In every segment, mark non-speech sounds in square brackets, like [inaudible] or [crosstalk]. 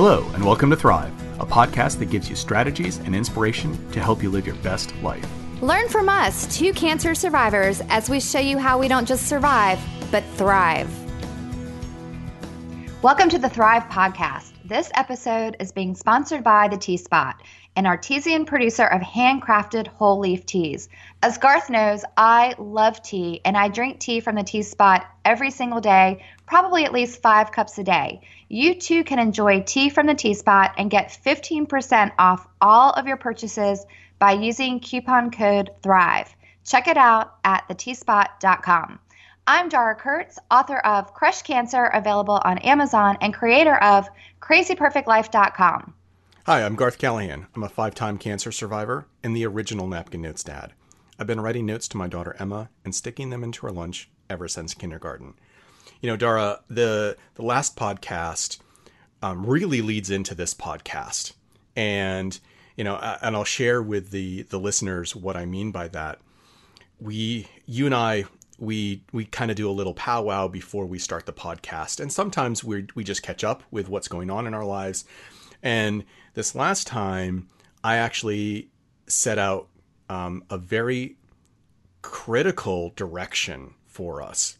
Hello, and welcome to Thrive, a podcast that gives you strategies and inspiration to help you live your best life. Learn from us, two cancer survivors, as we show you how we don't just survive, but thrive. Welcome to the Thrive Podcast. This episode is being sponsored by the Tea Spot, an artesian producer of handcrafted whole leaf teas. As Garth knows, I love tea and I drink tea from the Tea Spot every single day, probably at least five cups a day. You too can enjoy tea from the Tea Spot and get 15% off all of your purchases by using coupon code THRIVE. Check it out at theteaspot.com. I'm Dara Kurtz, author of Crush Cancer, available on Amazon, and creator of crazyperfectlife.com. Hi, I'm Garth Callaghan. I'm a five time cancer survivor and the original Napkin Notes dad. I've been writing notes to my daughter Emma and sticking them into her lunch ever since kindergarten. You know, Dara, the, the last podcast um, really leads into this podcast. And you know, and I'll share with the the listeners what I mean by that. We, you and I, we we kind of do a little powwow before we start the podcast, and sometimes we we just catch up with what's going on in our lives. And this last time, I actually set out um, a very critical direction for us,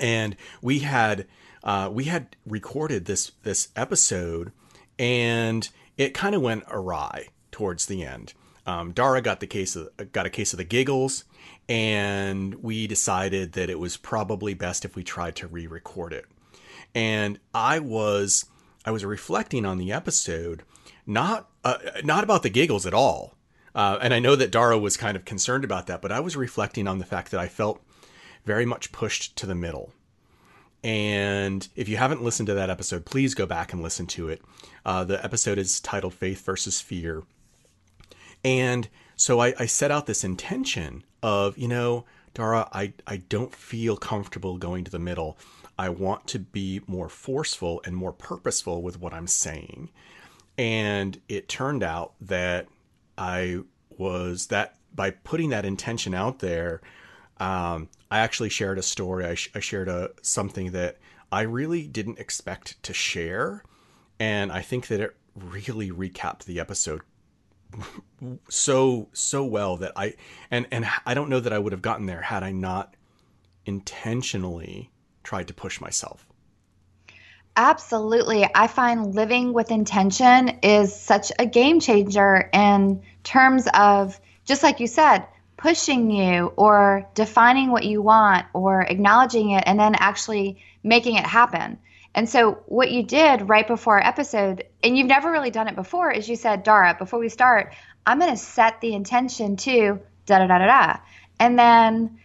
and we had uh, we had recorded this this episode, and it kind of went awry towards the end. Um, Dara got the case of got a case of the giggles, and we decided that it was probably best if we tried to re-record it. And I was I was reflecting on the episode, not uh, not about the giggles at all. Uh, and I know that Dara was kind of concerned about that, but I was reflecting on the fact that I felt very much pushed to the middle. And if you haven't listened to that episode, please go back and listen to it. Uh, the episode is titled Faith versus Fear. And so I, I set out this intention of, you know, Dara, I, I don't feel comfortable going to the middle. I want to be more forceful and more purposeful with what I'm saying. And it turned out that I was that by putting that intention out there, um, I actually shared a story. I, sh- I shared a something that I really didn't expect to share, and I think that it really recapped the episode [laughs] so so well that I and and I don't know that I would have gotten there had I not intentionally tried to push myself. Absolutely. I find living with intention is such a game changer in terms of just like you said, pushing you or defining what you want or acknowledging it and then actually making it happen. And so, what you did right before our episode, and you've never really done it before, is you said, Dara, before we start, I'm going to set the intention to da da da da da. And then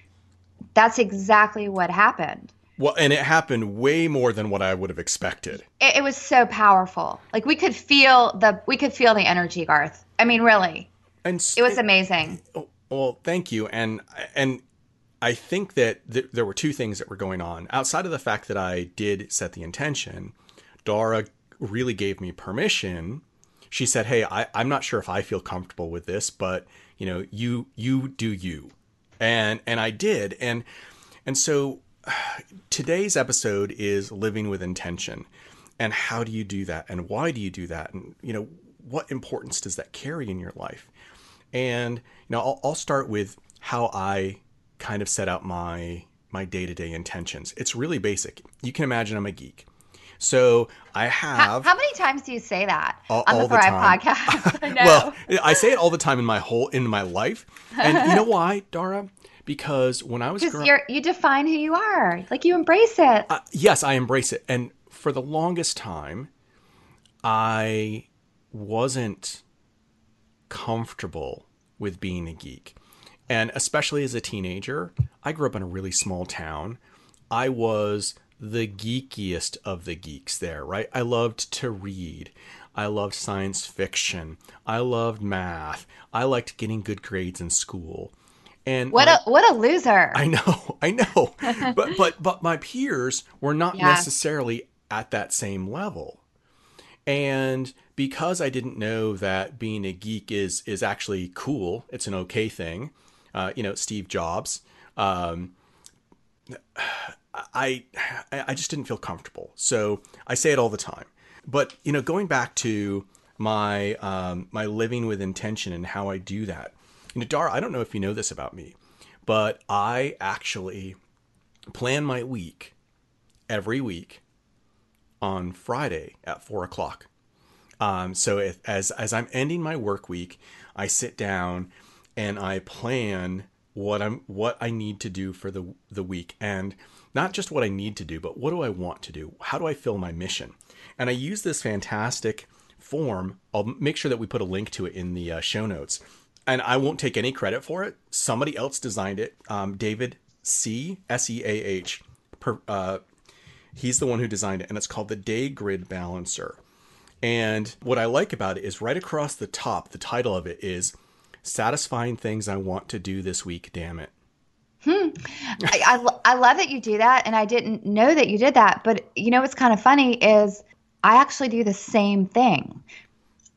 that's exactly what happened. Well, and it happened way more than what I would have expected. It, it was so powerful. Like we could feel the we could feel the energy, Garth. I mean, really. And it was amazing. Oh, well, thank you. And and I think that th- there were two things that were going on outside of the fact that I did set the intention. Dara really gave me permission. She said, "Hey, I, I'm not sure if I feel comfortable with this, but you know, you you do you," and and I did, and and so [sighs] today's episode is living with intention, and how do you do that, and why do you do that, and you know, what importance does that carry in your life? And you know, I'll, I'll start with how I kind of set out my my day-to-day intentions. It's really basic. You can imagine I'm a geek. So I have. How, how many times do you say that all, on the Thrive podcast? [laughs] I well, I say it all the time in my whole in my life, and you know why, Dara? Because when I was because you you define who you are, like you embrace it. Uh, yes, I embrace it, and for the longest time, I wasn't comfortable with being a geek. And especially as a teenager, I grew up in a really small town. I was the geekiest of the geeks there, right? I loved to read. I loved science fiction. I loved math. I liked getting good grades in school. And what a what a loser. I know. [laughs] I know. [laughs] but but but my peers were not yeah. necessarily at that same level. And because I didn't know that being a geek is is actually cool, it's an okay thing uh, you know, Steve Jobs. Um, [sighs] I I just didn't feel comfortable. So I say it all the time. But you know, going back to my um, my living with intention and how I do that. You know, Dara, I don't know if you know this about me, but I actually plan my week every week on Friday at four o'clock. Um, so if, as as I'm ending my work week, I sit down and I plan what I'm what I need to do for the the week and not just what I need to do, but what do I want to do? How do I fill my mission? And I use this fantastic form. I'll make sure that we put a link to it in the uh, show notes. And I won't take any credit for it. Somebody else designed it. Um, David C S E A H. Uh, he's the one who designed it, and it's called the Day Grid Balancer. And what I like about it is right across the top, the title of it is Satisfying Things I Want to Do This Week, Damn It. Hmm. I, I, I love that you do that. And I didn't know that you did that. But you know what's kind of funny is I actually do the same thing,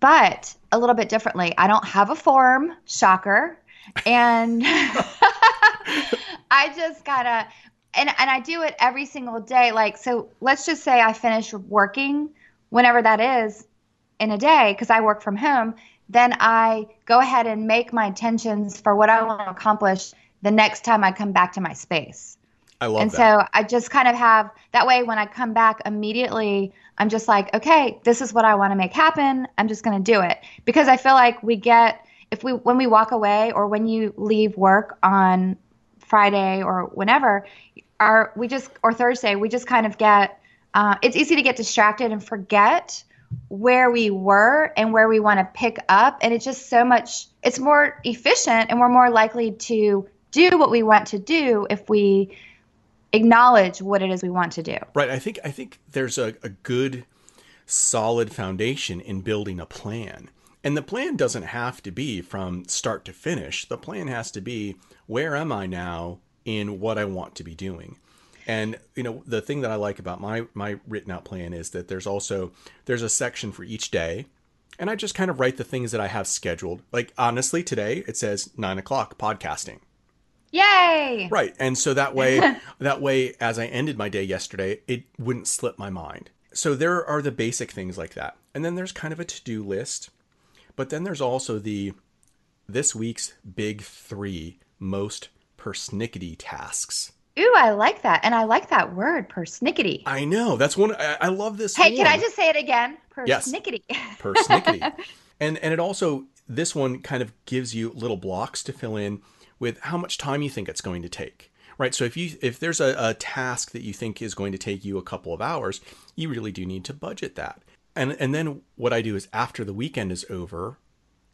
but a little bit differently. I don't have a form, shocker. And [laughs] I just gotta, and, and I do it every single day. Like, so let's just say I finish working whenever that is in a day, because I work from home. Then I go ahead and make my intentions for what I want to accomplish the next time I come back to my space. I love and that. so I just kind of have that way when I come back immediately, I'm just like, okay, this is what I want to make happen. I'm just going to do it because I feel like we get if we when we walk away or when you leave work on Friday or whenever, our we just or Thursday we just kind of get uh, it's easy to get distracted and forget where we were and where we want to pick up and it's just so much it's more efficient and we're more likely to do what we want to do if we acknowledge what it is we want to do. Right. I think I think there's a, a good solid foundation in building a plan. And the plan doesn't have to be from start to finish. The plan has to be where am I now in what I want to be doing. And you know, the thing that I like about my my written out plan is that there's also there's a section for each day. And I just kind of write the things that I have scheduled. Like honestly, today it says nine o'clock podcasting. Yay! Right. And so that way [laughs] that way as I ended my day yesterday, it wouldn't slip my mind. So there are the basic things like that. And then there's kind of a to-do list. But then there's also the this week's big 3 most persnickety tasks. Ooh, I like that. And I like that word, persnickety. I know. That's one I, I love this Hey, one. can I just say it again? Yes. Persnickety. [laughs] persnickety. and and it also this one kind of gives you little blocks to fill in with how much time you think it's going to take. Right? So if you if there's a, a task that you think is going to take you a couple of hours, you really do need to budget that. And and then what I do is after the weekend is over,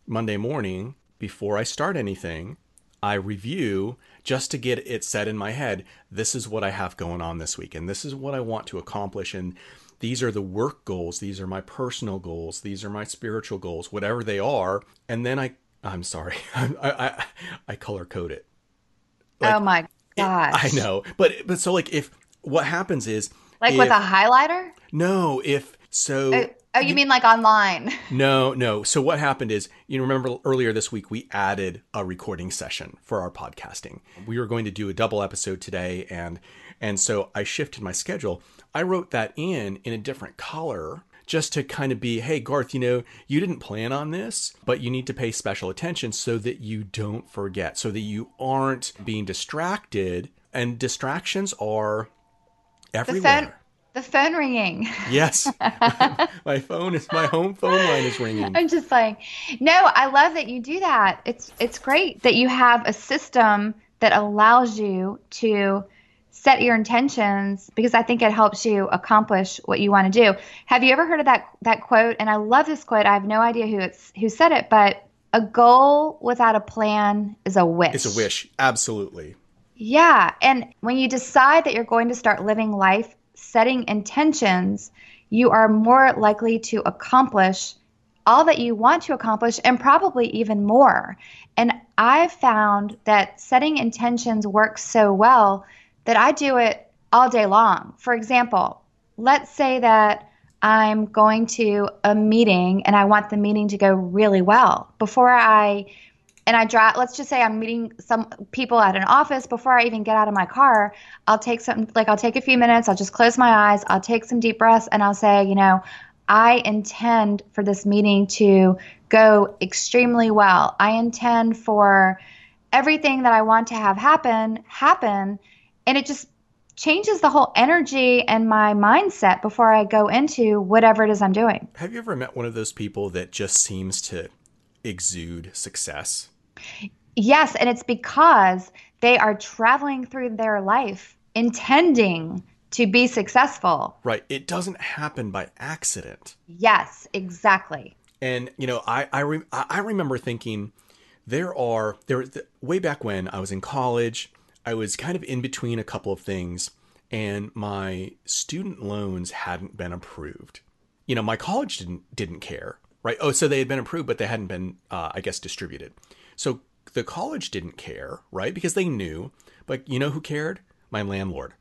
Monday morning, before I start anything, I review just to get it set in my head. This is what I have going on this week, and this is what I want to accomplish. And these are the work goals. These are my personal goals. These are my spiritual goals, whatever they are. And then I, I'm sorry, [laughs] I, I, I color code it. Like, oh my gosh. I know, but but so like if what happens is Like if, with a highlighter? no, if so. Oh, oh, you mean like online? [laughs] No, no. So what happened is, you remember earlier this week we added a recording session for our podcasting. We were going to do a double episode today and and so I shifted my schedule. I wrote that in in a different color just to kind of be, hey Garth, you know, you didn't plan on this, but you need to pay special attention so that you don't forget, so that you aren't being distracted and distractions are The everywhere. phone, the phone ringing. Yes. [laughs] my phone is my home phone line is ringing. I'm just like, no, I love that you do that. It's it's great that you have a system that allows you to set your intentions because I think it helps you accomplish what you want to do. Have you ever heard of that that quote? And I love this quote. I have no idea who it's who said it, but a goal without a plan is a wish. It's a wish. Absolutely. Yeah. And when you decide that you're going to start living life setting intentions, you are more likely to accomplish all that you want to accomplish and probably even more. And I've found that setting intentions works so well that I do it all day long. For example, let's say that I'm going to a meeting and I want the meeting to go really well. Before I and I drive, let's just say I'm meeting some people at an office before I even get out of my car, I'll take some, like, I'll take a few minutes, I'll just close my eyes, I'll take some deep breaths, and I'll say, you know, I intend for this meeting to go extremely well. I intend for everything that I want to have happen happen and it just changes the whole energy and my mindset before I go into whatever it is I'm doing. Have you ever met one of those people that just seems to exude success? Yes, and it's because they are traveling through their life intending to be successful. Right. It doesn't happen by accident. Yes, exactly. And you know, I I, re- I remember thinking there are there way back when I was in college, I was kind of in between a couple of things and my student loans hadn't been approved. You know, my college didn't didn't care, right? Oh, so they had been approved but they hadn't been uh, I guess distributed. So the college didn't care, right? Because they knew. But you know who cared? My landlord.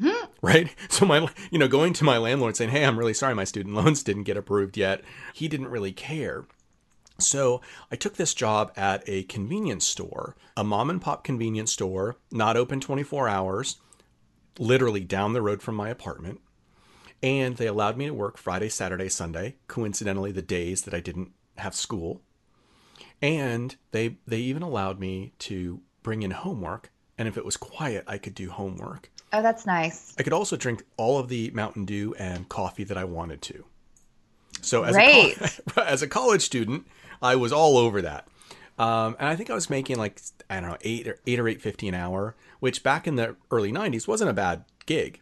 Hmm. Right? [laughs] So my you know, going to my landlord saying, "Hey, I'm really sorry my student [laughs] loans didn't get approved yet." He didn't really care. So I took this job at a convenience store, a mom and pop convenience store, not open 24 hours, literally down the road from my apartment. And they allowed me to work Friday, Saturday, Sunday, coincidentally the days that I didn't have school. And they they even allowed me to bring in homework, and if it was quiet, I could do homework. Oh, that's nice. I could also drink all of the Mountain Dew and coffee that I wanted to. So as a [laughs] as a college student, I was all over that. Um, and I think I was making like I don't know eight or eight or eight fifty an hour, which back in the early '90s wasn't a bad gig.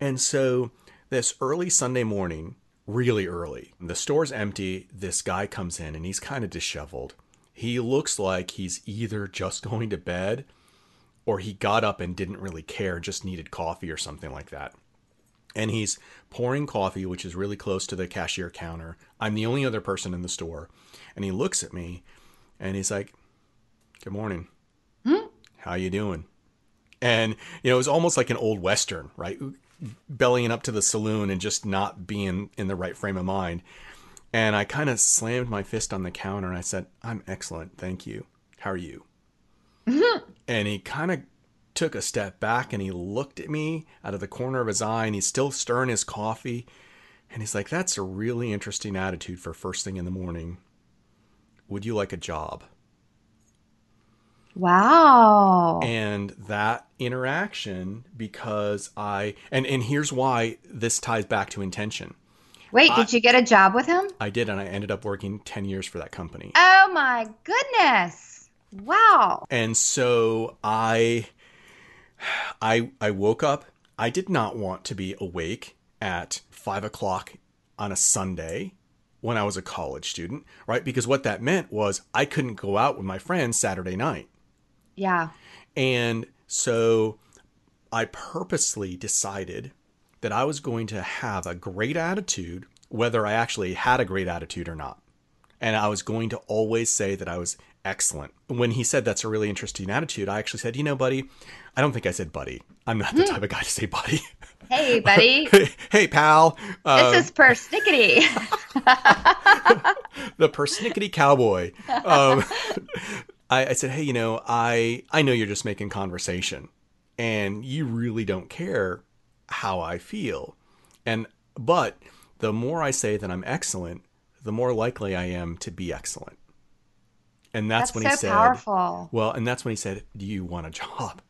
And so this early Sunday morning, really early. The store's empty. This guy comes in and he's kind of disheveled. He looks like he's either just [laughs] going to bed or he got up and didn't really care, just needed coffee or something like that. And he's pouring coffee, which is really close to the cashier counter. I'm the only other person in the store. And he looks at me and he's like, Good morning. Hmm? How you doing? And, you know, it was almost like an old Western, right? Bellying up to the saloon and just not being in the right frame of mind. And I kind of slammed my fist on the counter and I said, I'm excellent. Thank you. How are you? Mm-hmm. And he kind of took a step back and he looked at me out of the corner of his eye and he's still stirring his coffee. And he's like, That's a really interesting attitude for first thing in the morning. Would you like a job? Wow. And that interaction, because I, and, and here's why this ties back to intention. Wait, did you get a job with him? I did, and I ended up working 10 years for that company. Oh my goodness. Wow. And so I, I, I woke up. I did not want to be awake at five o'clock on a Sunday when I was a college student, right? Because what that meant was I couldn't go out with my friends Saturday night. Yeah. And so I purposely decided that I was going to have a great attitude, whether I actually had a great attitude or not. And I was going to always say that I was excellent. When he said that's a really interesting attitude, I actually said, you know, buddy, I don't think I said buddy. I'm not the hmm. type of guy to say buddy. Hey, buddy. [laughs] hey, hey, pal. Um, this is persnickety. [laughs] the persnickety cowboy. Um, [laughs] I, I said, hey, you know, I I know you're just making conversation, and you really don't care how I feel, and but the more I say that I'm excellent, the more likely I am to be excellent. And that's, that's when so he said, powerful. "Well," and that's when he said, "Do you want a job?"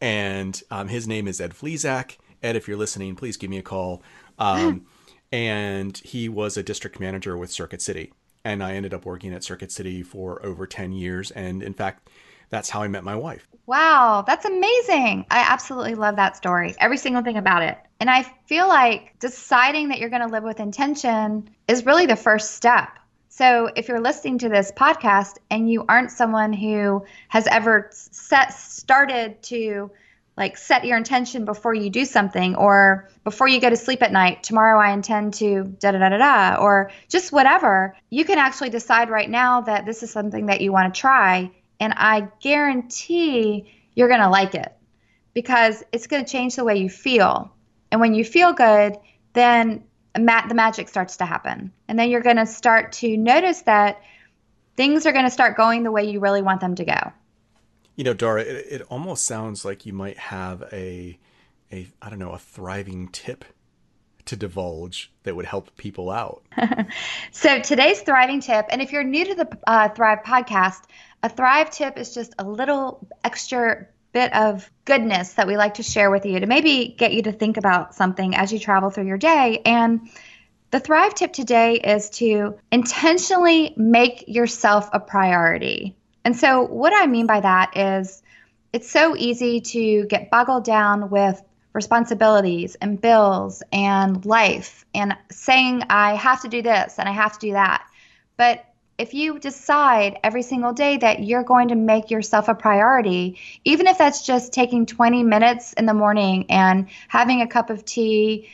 And um, his name is Ed Flezak. Ed, if you're listening, please give me a call. Um, [laughs] and he was a district manager with Circuit City and I ended up working at Circuit City for over 10 years. And in fact, that's how I met my wife. Wow, that's amazing. I absolutely love that story, every single thing about it. And I feel like deciding that you're going to live with intention is really the first step. So if you're listening to this podcast and you aren't someone who has ever set started to like set your intention before you do something or before you go to sleep at night tomorrow i intend to da da da da da or just whatever you can actually decide right now that this is something that you want to try and i guarantee you're going to like it because it's going to change the way you feel and when you feel good then the magic starts to happen and then you're going to start to notice that things are going to start going the way you really want them to go you know, Dara, it, it almost sounds like you might have a, a I don't know, a thriving tip to divulge that would help people out? [laughs] so, today's thriving tip, and if you're new to the uh, Thrive podcast, a Thrive tip is just a little extra bit of goodness that we like to share with you to maybe get you to think about something as you travel through your day. And the Thrive tip today is to intentionally make yourself a priority. And so, what I mean by that is it's so easy to get boggled down with responsibilities and bills and life and saying, I have to do this and I have to do that. But if you decide every single day that you're going to make yourself a priority, even if that's just taking 20 minutes in the morning and having a cup of tea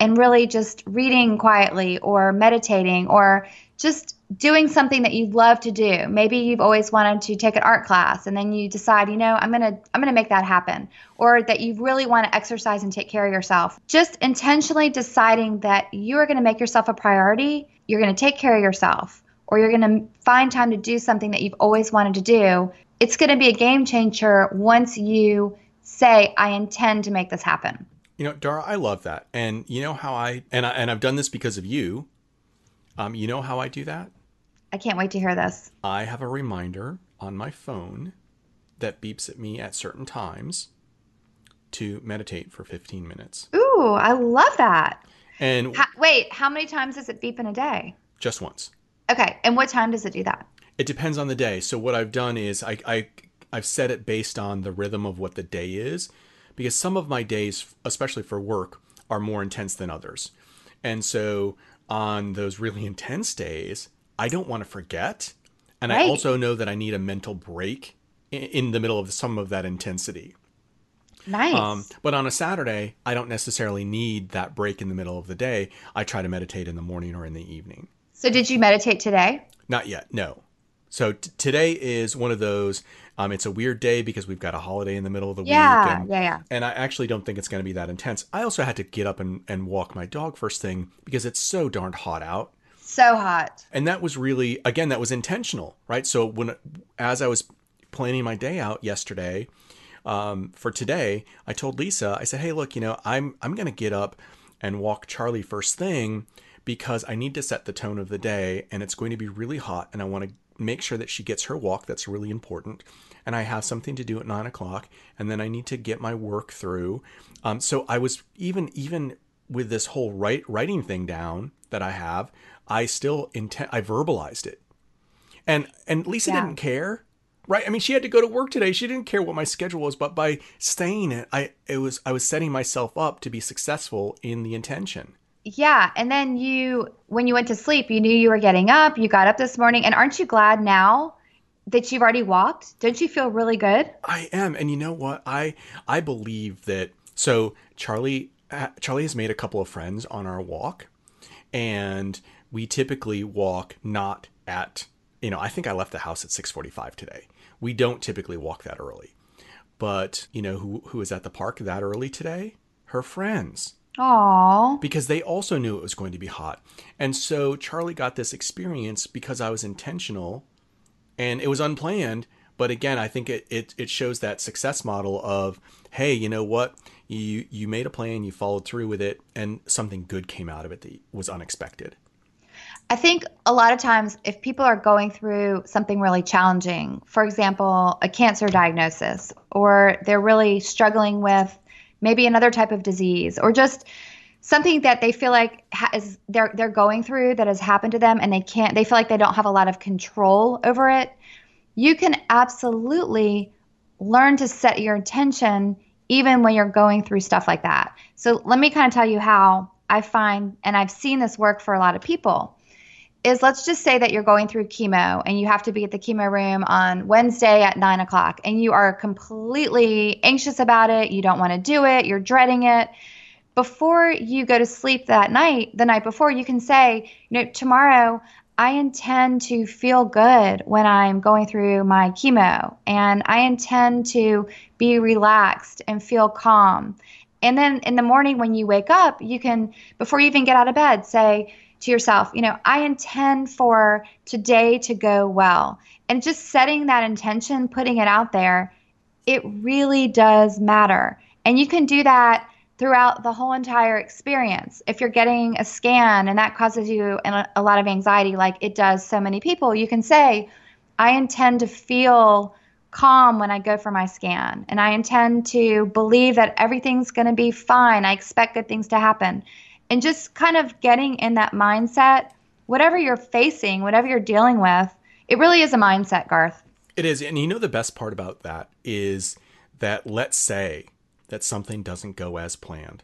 and really just reading quietly or meditating or just doing something that you love to do. Maybe you've always wanted to take an art class and then you decide, you know, I'm going to I'm going to make that happen or that you really want to exercise and take care of yourself. Just intentionally deciding that you are going to make yourself a priority, you're going to take care of yourself or you're going to find time to do something that you've always wanted to do. It's going to be a game changer once you say I intend to make this happen. You know, Dara, I love that. And you know how I and I, and I've done this because of you. Um, you know how I do that? I can't wait to hear this. I have a reminder on my phone that beeps at me at certain times to meditate for 15 minutes. Ooh, I love that. And wait, how many times does it beep in a day? Just once. Okay, and what time does it do that? It depends on the day. So what I've done is I, I I've set it based on the rhythm of what the day is, because some of my days, especially for work, are more intense than others, and so on those really [laughs] intense days, I don't want to forget. And right. I also know that I need a mental break in the middle of some of that intensity. Nice. Um, but on a Saturday, I don't necessarily need that break in the middle of the day. I try to meditate in the morning or in the evening. So, did you meditate today? Not yet, no. So, t- today is one of those. Um, it's a weird day because we've got a holiday in the middle of the yeah, week. And, yeah, yeah. And I actually don't think it's going to be that intense. I also had to get up and, and walk my dog first thing because it's so darned hot out. So hot. And that was really, again, that was intentional, right? So when, as I was planning my day out yesterday, um, for today, I told Lisa, I said, "Hey, look, you know, I'm I'm going to get up and walk Charlie first thing because I need to set the tone of the day, and it's going to be really hot, and I want to make sure that she gets her walk. That's really important. And I have something to do at nine o'clock, and then I need to get my work through. Um, so I was even even with this whole write, writing thing down that I have. I still intent I verbalized it. And and Lisa yeah. didn't care. Right? I mean, she had to go to work today. She didn't care what my schedule was, but by saying it, I it was I was setting myself up to be successful in the intention. Yeah, and then you when you went to sleep, you knew you were getting up. You got up this morning, and aren't you glad now that you've already walked? Don't you feel really good? I am, and you know what? I I believe that. So Charlie uh, Charlie has made a couple of friends on our walk, and we typically walk not at you know i think i left the house at 6.45 today we don't typically walk that early but you know who who was at the park that early today her friends Aww. Because they also knew it was going to be hot. And so Charlie got this experience because I was intentional and it was unplanned. But again, I think it, it, it shows that success model of, hey, you know what? You you made a plan, you followed through with it, and something good came out of it that was unexpected. I think a lot of times, if people are going through something really challenging, for example, a cancer diagnosis, or they're really struggling with maybe another type of disease, or just something that they feel like ha- is they're they're going through that has happened to them, and they can't, they feel like they don't have a lot of control over it. You can absolutely learn to set your intention even when you're going through stuff like that. So let me kind of tell you how I find, and I've seen this work for a lot of people is let's just say that you're going through chemo and you have to be at the chemo room on Wednesday at nine o'clock and you are completely anxious about it. You don't want to do it. You're dreading it. Before you go to sleep that night, the night before, you can say, you know, tomorrow I intend to feel good when I'm going through my chemo and I intend to be relaxed and feel calm. And then in the morning when you wake up, you can, before you even get out of bed, say, to yourself, you know, I intend for today to go well. And just setting that intention, putting it out there, it really does matter. And you can do that throughout the whole entire experience. If you're getting a scan and that causes you a lot of anxiety, like it does so many people, you can say, I intend to feel calm when I go for my scan, and I intend to believe that everything's going to be fine. I expect good things to happen. And just kind of getting in that mindset, whatever you're facing, whatever you're dealing with, it really is a mindset, Garth. It is. And you know, the best part about that is that let's say that something doesn't go as planned.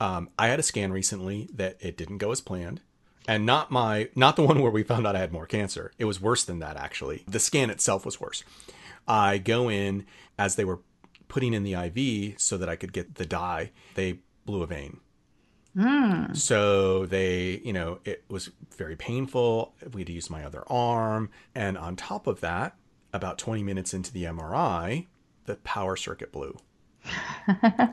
Um, I had a scan recently that it didn't go as planned and not my not the [laughs] one where we found out I had more cancer. It was worse than that actually. The scan itself was worse. I go in as they were putting in the IV so that I could get the dye. They blew a vein. Mm. So they, you know, it was very painful. We had to use my other arm. And on top of that, about 20 minutes into the MRI, the power circuit blew. [laughs]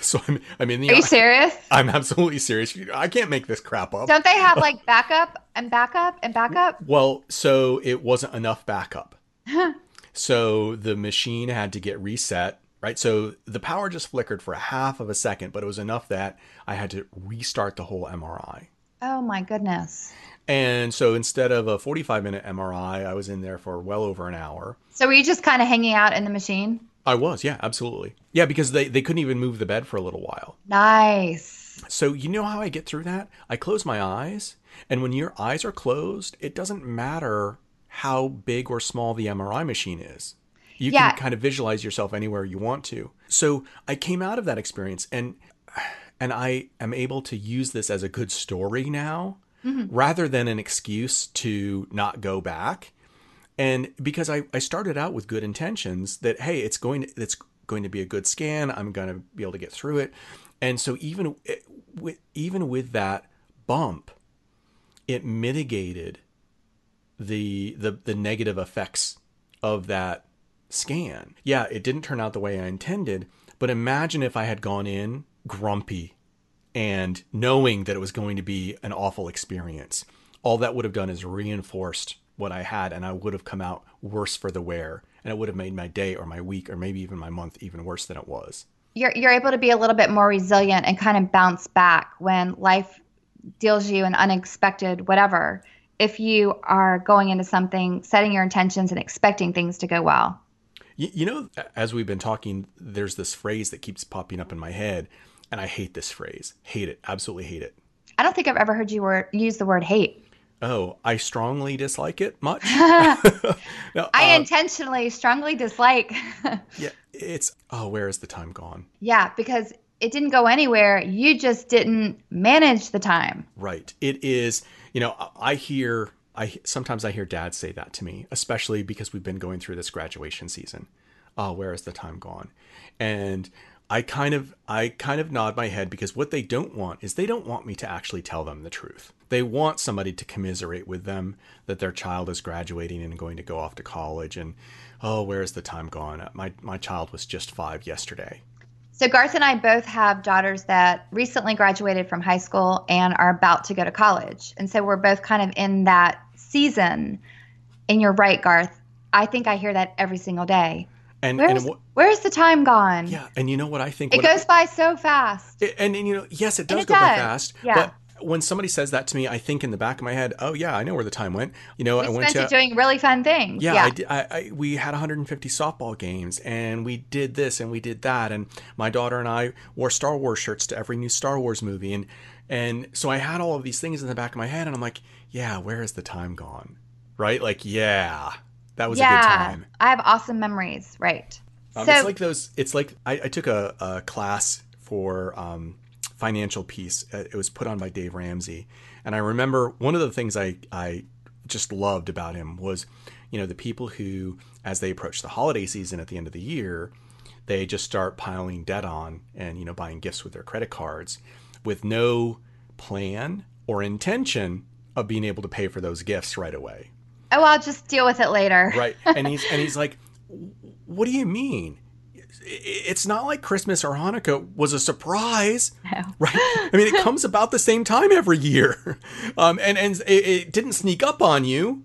so I'm, I'm in the. Are you [laughs] serious? I'm absolutely serious. I can't make this crap up. Don't they have [laughs] like backup and backup and backup? Well, so it wasn't enough backup. so the machine had to get reset. Right. So the power just flickered for a half of a second, but it was enough that I had to restart the whole MRI. Oh my goodness. And so instead of a 45 minute MRI, I was in there for well over an hour. So were you just kind of hanging out in the machine? I was, yeah, absolutely. Yeah, because they, they couldn't even move the bed for a little while. Nice. So you know how I get through that? I close my eyes, and when your eyes are closed, it doesn't matter how big or small the MRI machine is. You yeah. can kind of visualize yourself anywhere you want to. So I came out of that experience and and I am able to use this as a good story now mm-hmm. rather than an excuse to not go back and because I, I started out with good intentions that hey it's going to it's going to be a good scan i'm going to be able to get through it and so even with even with that bump it mitigated the the the negative effects of that scan yeah it didn't turn out the way i intended but imagine if i had gone in grumpy and knowing that it was going to be an awful experience all that would have done is reinforced what I had, and I would have come out worse for the wear, and it would have made my day or my week or maybe even my month even worse than it was. You're you're able to be a little bit more resilient and kind of bounce back when life deals you an unexpected whatever. If you are going into something, setting your intentions and expecting things to go well. You, you know, as we've been talking, there's this phrase that keeps popping up in my head, and I hate this phrase. Hate it. Absolutely hate it. I don't think I've ever heard you word, use the word hate. Oh, I strongly dislike it much. [laughs] no, I uh, intentionally strongly dislike. [laughs] yeah, it's oh, where is the time gone? Yeah, because it didn't go anywhere. You just didn't manage the time. Right. It is. You know, I hear. I sometimes I hear dads say that to me, especially because we've been going through this graduation season. Oh, where is the time gone? And I kind of I kind of nod my head because what they don't want is they don't want me to actually tell them the truth. They want somebody to commiserate with them that their child is graduating and going to go off to college and oh, where's the time gone? Uh, my my child was just 5 yesterday. So Garth and I both have daughters that recently graduated from high school and are about to go to college. And so we're both kind of in that season. And you're right, Garth. I think I hear that every single day and, where's, and where's the time gone? Yeah, and you know what I think? It goes I, by so fast. It, and, and, you know, yes, it does it go does. by fast. Yeah. But when somebody says that to me, I think in the back of my head, oh yeah, I know where the time went. You know, we I went to doing really fun things. Yeah, yeah. I, I, I, we had 150 softball games, and we did this and we did that, and my daughter and I wore Star Wars shirts to every new Star Wars movie, and and so I had all of these things in the back of my head, and I'm like, yeah, where is the time gone? Right? Like, yeah, that was yeah, a good time. I have awesome memories. Right. Um, so, it's like those. It's like I, I took a, a, class for um, financial peace. Uh, it was put on by Dave Ramsey, and I remember one of the things I I just loved about him was, you know, the people who, as they approach the holiday season at the end of the year, they just start piling debt on and you know buying gifts with their credit cards, with no plan or intention of being able to pay for those gifts right away. Oh, I'll just deal with it later. [laughs] right, and he's and he's like what do you mean? It's not like Christmas or Hanukkah was a surprise, no. [laughs] right? I mean, it comes about the same time every year, [laughs] um, and and it, it didn't sneak up on you.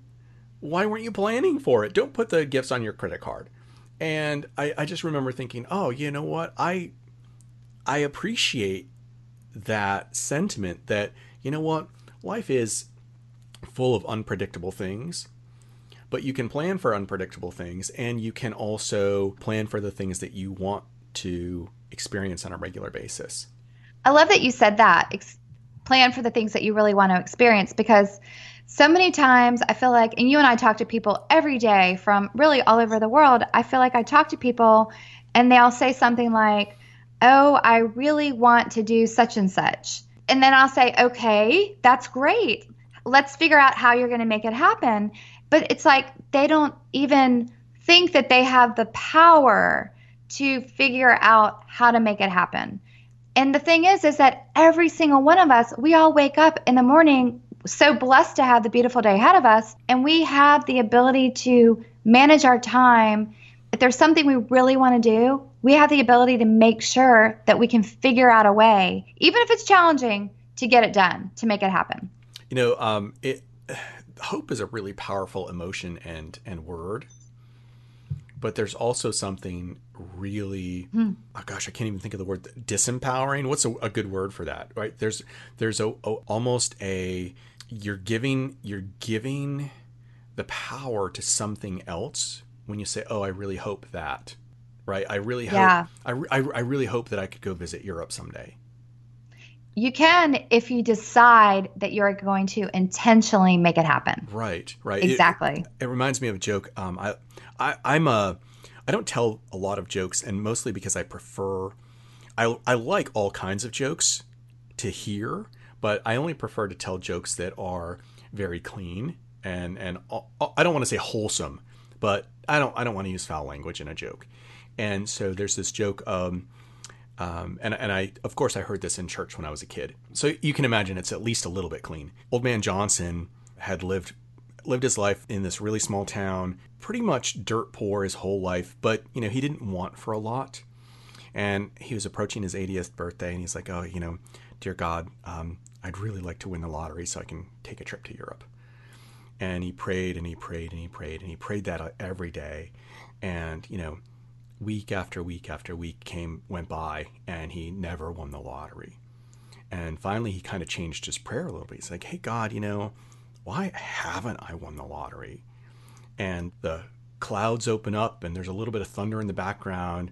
Why weren't you planning for it? Don't put the gifts on your credit card. And I, I just remember thinking, oh, you know what? I I appreciate that sentiment that, you know what, life is full of unpredictable things, but you can plan for unpredictable things and you can also plan for the things that you want to experience on a regular basis. I love that you said that. Ex- plan for the things that you really want to experience because so many times I feel like, and you and I talk to people every day from really all over the world. I feel like I talk to people and they'll say something like, Oh, I really want to do such and such. And then I'll say, Okay, that's great. Let's figure out how you're going to make it happen. But it's like they don't even think that they have the power to figure out how to make it happen. And the thing is, is that every single one of us, we all wake up in the morning so blessed to have the beautiful day ahead of us, and we have the ability to manage our time. If there's something we really want to do, we have the ability to make sure that we can figure out a way, even if it's challenging, to get it done, to make it happen. You know, um, it [sighs] hope is a really powerful emotion and and word but there's also something really hmm. oh gosh i can't even think of the word disempowering what's a, a good word for that right there's there's a, a, almost a you're giving you're giving the power to something else when you say oh i really hope that right i really hope yeah. I, I, I really hope that i could go visit europe someday you can if you decide that you're going to intentionally make it happen. Right, right. Exactly. It, it reminds me of a joke. Um, I, I, I'm a, I don't tell a lot of jokes, and mostly because I prefer, I, I like all kinds of jokes to hear, but I only prefer to tell jokes that are very clean and and I don't want to say wholesome, but I don't I don't want to use foul language in a joke. And so there's this joke. Um, um, and, and I, of course, I heard this in church when I was a kid. So you can imagine it's at least a little bit clean. Old man Johnson had lived lived his life in this really small town, pretty much dirt poor his whole life, but you know he didn't want for a lot. And he was approaching his 80th birthday, and he's like, "Oh, you know, dear God, um, I'd really like to win the lottery so I can take a trip to Europe." And he prayed and he prayed and he prayed and he prayed that every day. And you know, week after week after week came went by and he never won the lottery. And finally he kind of changed his prayer a little bit. He's like, "Hey God, you know, why haven't I won the lottery?" And the clouds open up and there's a little bit of thunder in the background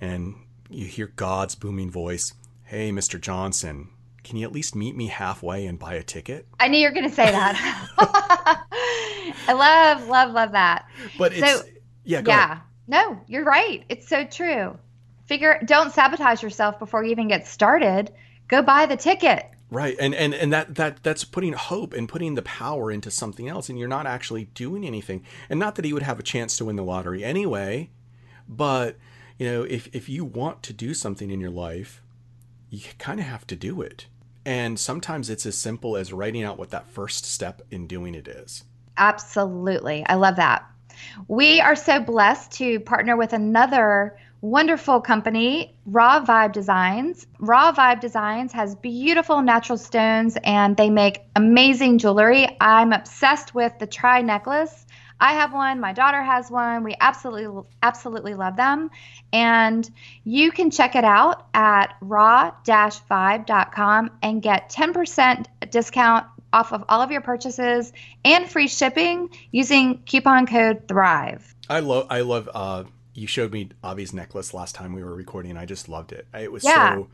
and you hear God's booming voice, "Hey, Mr. Johnson, can you at least meet me halfway and buy a ticket?" I knew you were going to say that. [laughs] I love, love, love that. But it's so, yeah, yeah. Ahead. No, you're right. It's so true. Figure don't sabotage yourself before you even get started. Go buy the ticket. Right. And and and that that that's putting hope and putting the power into something else and you're not actually doing anything. And not that he would have a chance to win the lottery anyway, but you know, if if you want to do something in your life, you kind of have to do it. And sometimes it's as simple as writing out what that first step in doing it is. Absolutely. I love that. We are so blessed to partner with another wonderful company, Raw Vibe Designs. Raw Vibe Designs has beautiful natural stones and they make amazing jewelry. I'm obsessed with the tri necklace. I have one, my daughter has one. We absolutely absolutely love them. And you can check it out at raw-vibe.com and get 10% discount off of all of your purchases and free shipping using coupon code Thrive. I love I love uh you showed me Avi's necklace last time we were recording. I just loved it. It was yeah. so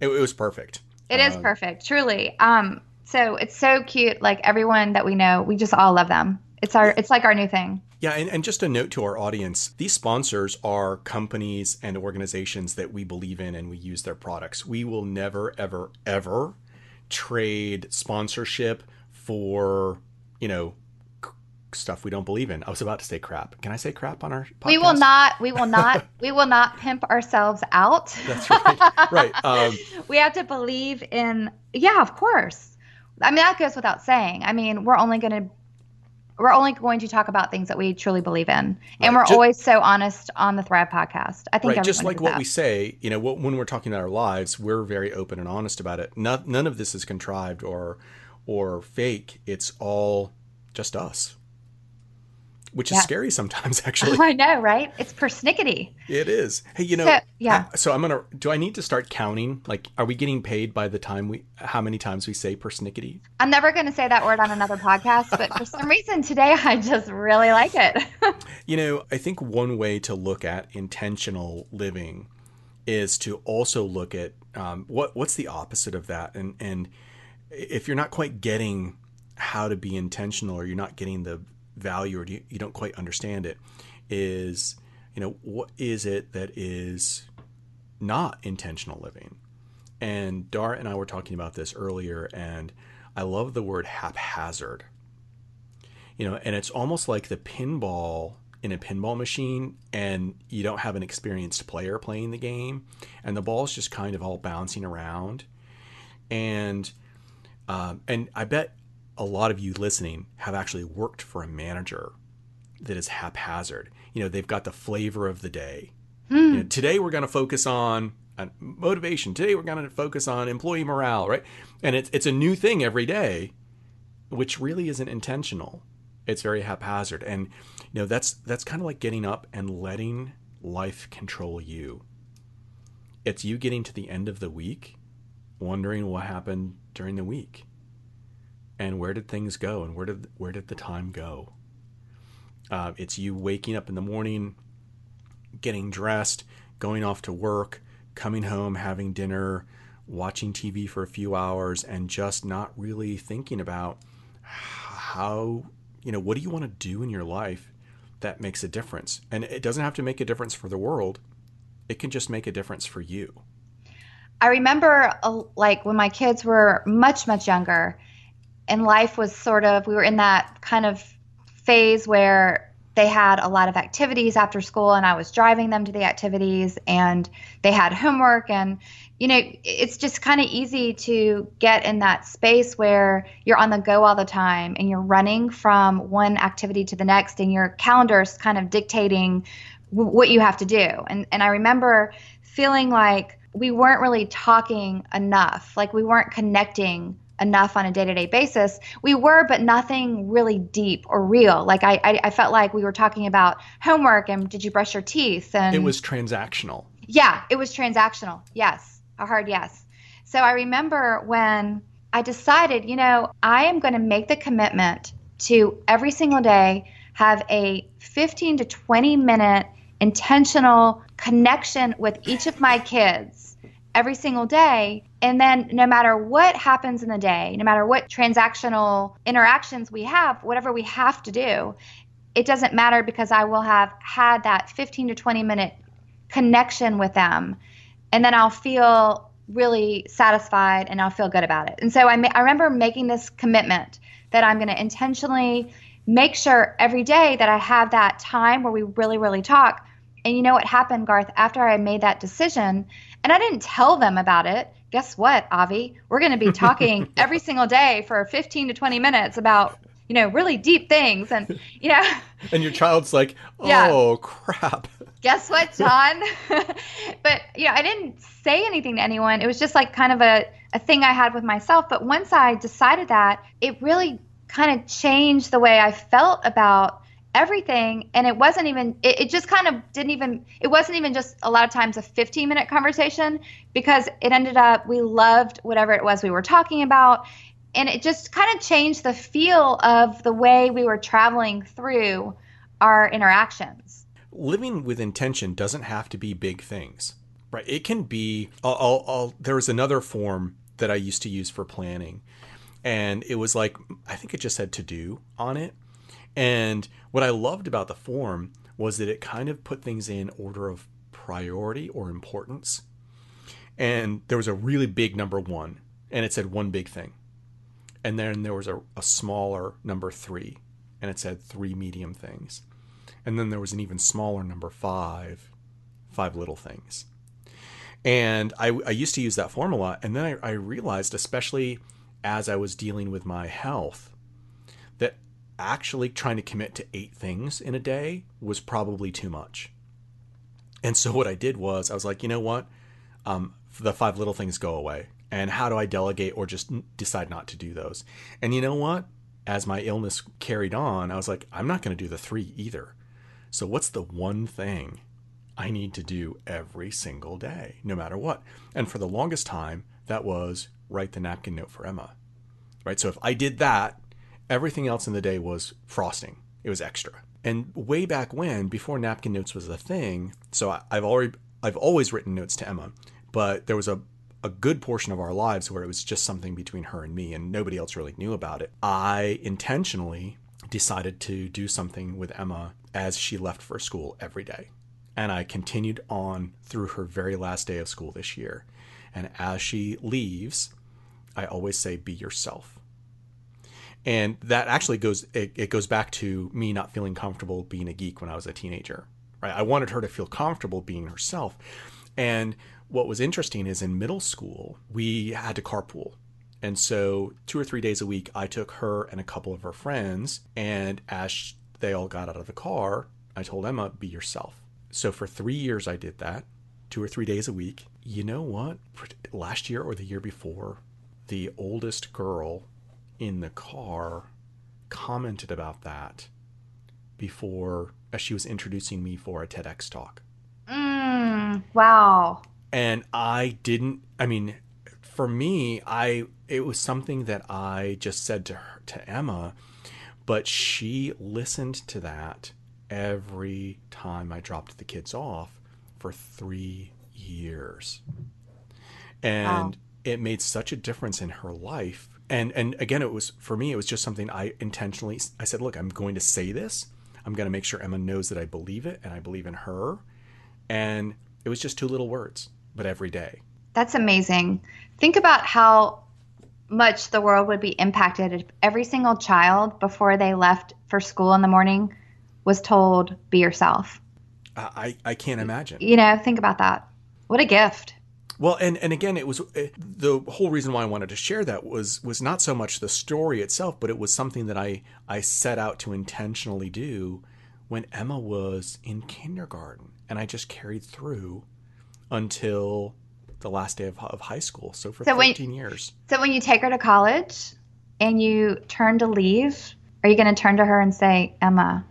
it, it was perfect. It is um, perfect, truly. Um so it's so cute like everyone that we know, we just all love them. It's our it's like our new thing. Yeah, and, and just a note to our audience these sponsors are companies and organizations that we believe in and we use their products. We will never, ever, ever trade sponsorship for, you know, stuff we don't believe in. I was about to say crap. Can I say crap on our podcast? We will not. We will [laughs] not. we will not pimp ourselves out. That's right. Right. Um, [laughs] we have to believe in. Yeah, of course. I mean, that goes without saying. I mean, we're only going to we're only going to talk about things that we truly believe in, and right. we're just, always so honest on the Thrive podcast. I think right. just like what that. we say, you know, when we're talking about our lives, we're very open and honest about it. Not, none of this is contrived or or fake. It's all just us. Which is scary sometimes [laughs] actually. Oh, [laughs] I know, right? It's persnickety. It is. Hey, you know, So, yeah. uh, so I'm gonna. Do I need to start counting? Like, are we getting paid by the time we? How many times we say persnickety? I'm never going to say that word on another podcast, but for some reason today [laughs] I just really like it. You know, I think one way to look at intentional living is to also look at um, what what's the opposite of that, and and if you're not quite getting how to be intentional, or you're not getting the value, or you, you don't quite understand it, is you know what is it that is not intentional living? And Dara and I were talking about this earlier, and I love the word haphazard. You know, and it's almost like the pinball in a pinball machine, and you don't have an experienced player playing the game, and the ball's just kind of all bouncing around. And um, and I bet a lot of you listening have actually worked for a manager that is haphazard. You know, they've got the flavor of the day. Hmm. You know, today we're going to focus on on motivation. Today we're going to focus on employee morale, right? And it's it's a new thing every day, which really isn't intentional. It's very haphazard, and you know that's that's kind of like getting up and letting life control you. It's you getting to the end of the week, wondering what happened during the week, and where did things go, and where did where did the time go. Uh, it's you waking up in the morning, getting dressed, going off to work, coming home, having dinner, watching TV for a few hours, and just not really thinking about how, you know, what do you want to do in your life that makes a difference? And it doesn't have to make a difference for the world, it can just make a difference for you. I remember uh, like when my kids were much, much younger and life was sort of, we were in that kind of phase where they had a lot of activities after school and I was driving them to the activities and they had homework and you know it's just kind of easy to get in that space where you're on the go all the time and you're running from one activity to the next and your calendar's kind of dictating w- what you have to do. And and I remember feeling like we weren't really talking enough like we weren't connecting enough on a day-to-day basis we were but nothing really deep or real. Like I, I i felt like we were talking about homework and did you brush your teeth and It was transactional. yeah it was transactional. Yes a hard yes. So i remember when i decided you know i am going to make the commitment to every single day have a 15 to 20 minute intentional connection with each of my kids every single day. And then no matter what happens in the day, no matter what transactional interactions we have, whatever we have to do, it doesn't matter because I will have had that 15 to 20 minute connection with them. And then I'll feel really satisfied and I'll feel good about it. And so I, ma- I remember making this commitment that I'm going to intentionally make sure every day that I have that time where we really, really talk. And you know what happened, Garth, after I made that decision, and I didn't tell them about it. Guess what, Avi? We're going to be talking [laughs] every single day for 15 to 20 minutes about, you know, really deep things. And, you know, [laughs] And your child's like, [laughs] oh, Yeah. crap. guess what, John? but, you know, I didn't say anything to anyone. It was just like kind of a, a thing I had with myself. But once I decided that, it really kind of changed the way I felt about everything and it wasn't even it, it just kind of didn't even it wasn't even just a lot of times a 15 minute conversation because it ended up we loved whatever it was we were talking about and it just kind of changed the feel of the way we were traveling through our interactions living with intention doesn't have to be big things, right? It can be. I'll, I'll, I'll, there was another form that I used to use for planning, and it was like I think it just said to do on it. And what I loved about the form was that it kind of put things in order of priority or importance. And there was a really big number one, and it said one big thing. And then there was a, a smaller number three, and it said three medium things. And then there was an even smaller number five, five little things. And I, I used to use that form a lot. And then I, I realized, especially as I was dealing with my health, actually trying to commit to eight things in a day was probably too much. And so what I did was I was like, you know what? Um, the five little things go away. And how do I delegate or just decide not to do those? And you know what? as my illness carried on, I was like, I'm not going to do the three either. So, what's the one thing I need to do every single day, no matter what? And for the longest time, that was write the napkin note for Emma. Right? So, if I did that, everything else in the day was frosting, it was extra. And way back when, before napkin notes was a thing, so I've already I've always written notes to Emma, but there was a a good portion of our lives where it was just something between her and me and nobody else really knew about it. I intentionally decided to do something with Emma as she left for school every day. And I continued on through her very last day of school this year. And as she leaves, I always say, be yourself. And that actually goes, it, it goes back to me not feeling comfortable being a geek when I was a teenager, right? I wanted her to feel comfortable being herself. And what was interesting is in middle school, we had to carpool. And so, two or three days a week, I took her and a couple of her friends. And as they all got out of the car, I told Emma, be yourself. So, for three years, I did that, two or three days a week. You know what? Last year or the year before, the oldest girl in the car commented about that before as she was introducing me for a TEDx talk. Mm, wow and I didn't. I mean, for me, I it was something that I just said to her, to Emma, but she listened to that every time I dropped the kids off for three years, and wow. it made such a difference in her life. And and again, it was for me. It was just something I intentionally. I said, look, I'm going to say this. I'm going to make sure Emma knows that I believe it and I believe in her. And it was just two little words but every day. That's amazing. Think about how much the world would be impacted if every single child before they left for school in the morning was told be yourself. I I can't imagine. You know, think about that. What a gift. Well, and and again, it was eh, the whole reason why I wanted to share that was was not so much the story itself, but it was something that I I set out to intentionally do when Emma was in kindergarten, and I just carried through until the last day of, of high school. So for so 13 when, years. So when you take her to college and you turn to leave, are you going to turn to her and say, Emma,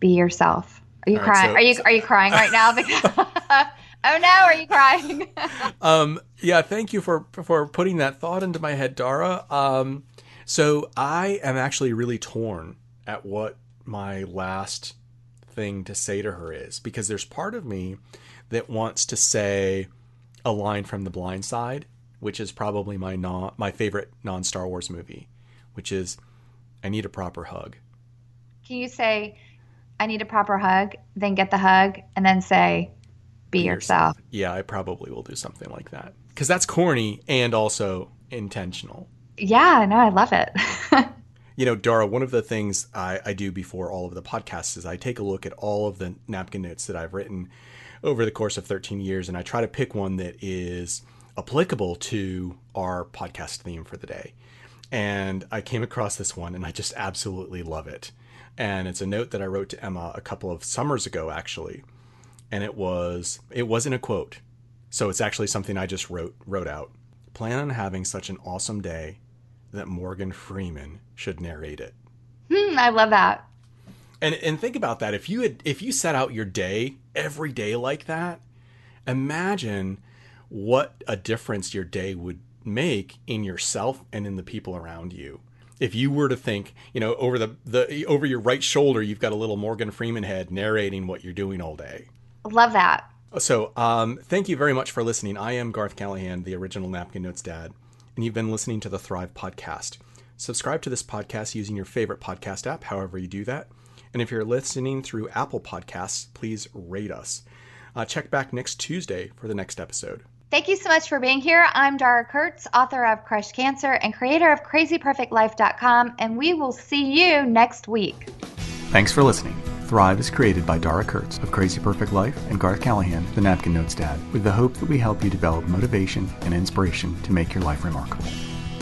be yourself? Are you crying? so, are you are you crying right now? [laughs] Because oh no, are you crying? [laughs] um, yeah, thank you for for putting that thought into my head, Dara. Um, so I am actually really torn at what my last thing to say to her is because there's part of me that wants to say a line from The Blind Side, which is probably my non my favorite non Star Wars movie, which is I need a proper hug. Can you say I need a proper hug, then get the hug, and then say be, yourself? Yeah, I probably will do something like that because that's corny and also intentional. Yeah, no, I love it. [laughs] you know, Dara, one of the things I, I do before all of the podcasts is I take a look at all of the napkin notes that I've written over the course of 13 years, and I try to pick one that is applicable to our podcast theme for the day. And I came across this one, and I just absolutely love it. And it's a note that I wrote to Emma a couple of summers ago, actually. And it was it wasn't a quote, so it's actually something I just wrote wrote out. Plan on having such an awesome day that Morgan Freeman should narrate it. Hmm, I love that. And and think about that. If you had if you set out your day every day like that, imagine what a difference your day would make in yourself and in the people around you. If you were to think, you know, over the, the over your right shoulder, you've got a little Morgan Freeman head narrating what you're doing all day. Love that. So, um, thank you very much for listening. I am Garth Callaghan, the original Napkin Notes dad, and you've been listening to the Thrive podcast. Subscribe to this podcast using your favorite podcast app, however you do that. And if you're listening through Apple Podcasts, please rate us. Uh, check back next Tuesday for the next episode. Thank you so much for being here. I'm Dara Kurtz, author of Crush Cancer and creator of crazyperfectlife.com, and we will see you next week. Thanks for listening. Thrive is created by Dara Kurtz of Crazy Perfect Life and Garth Callaghan, the Napkin Notes Dad, with the hope that we help you develop motivation and inspiration to make your life remarkable.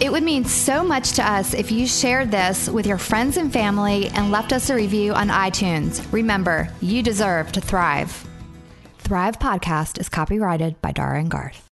It would mean so much to us if you shared this with your friends and family and left us a review on iTunes. Remember, you deserve to thrive. Thrive Podcast is copyrighted by Dara and Garth.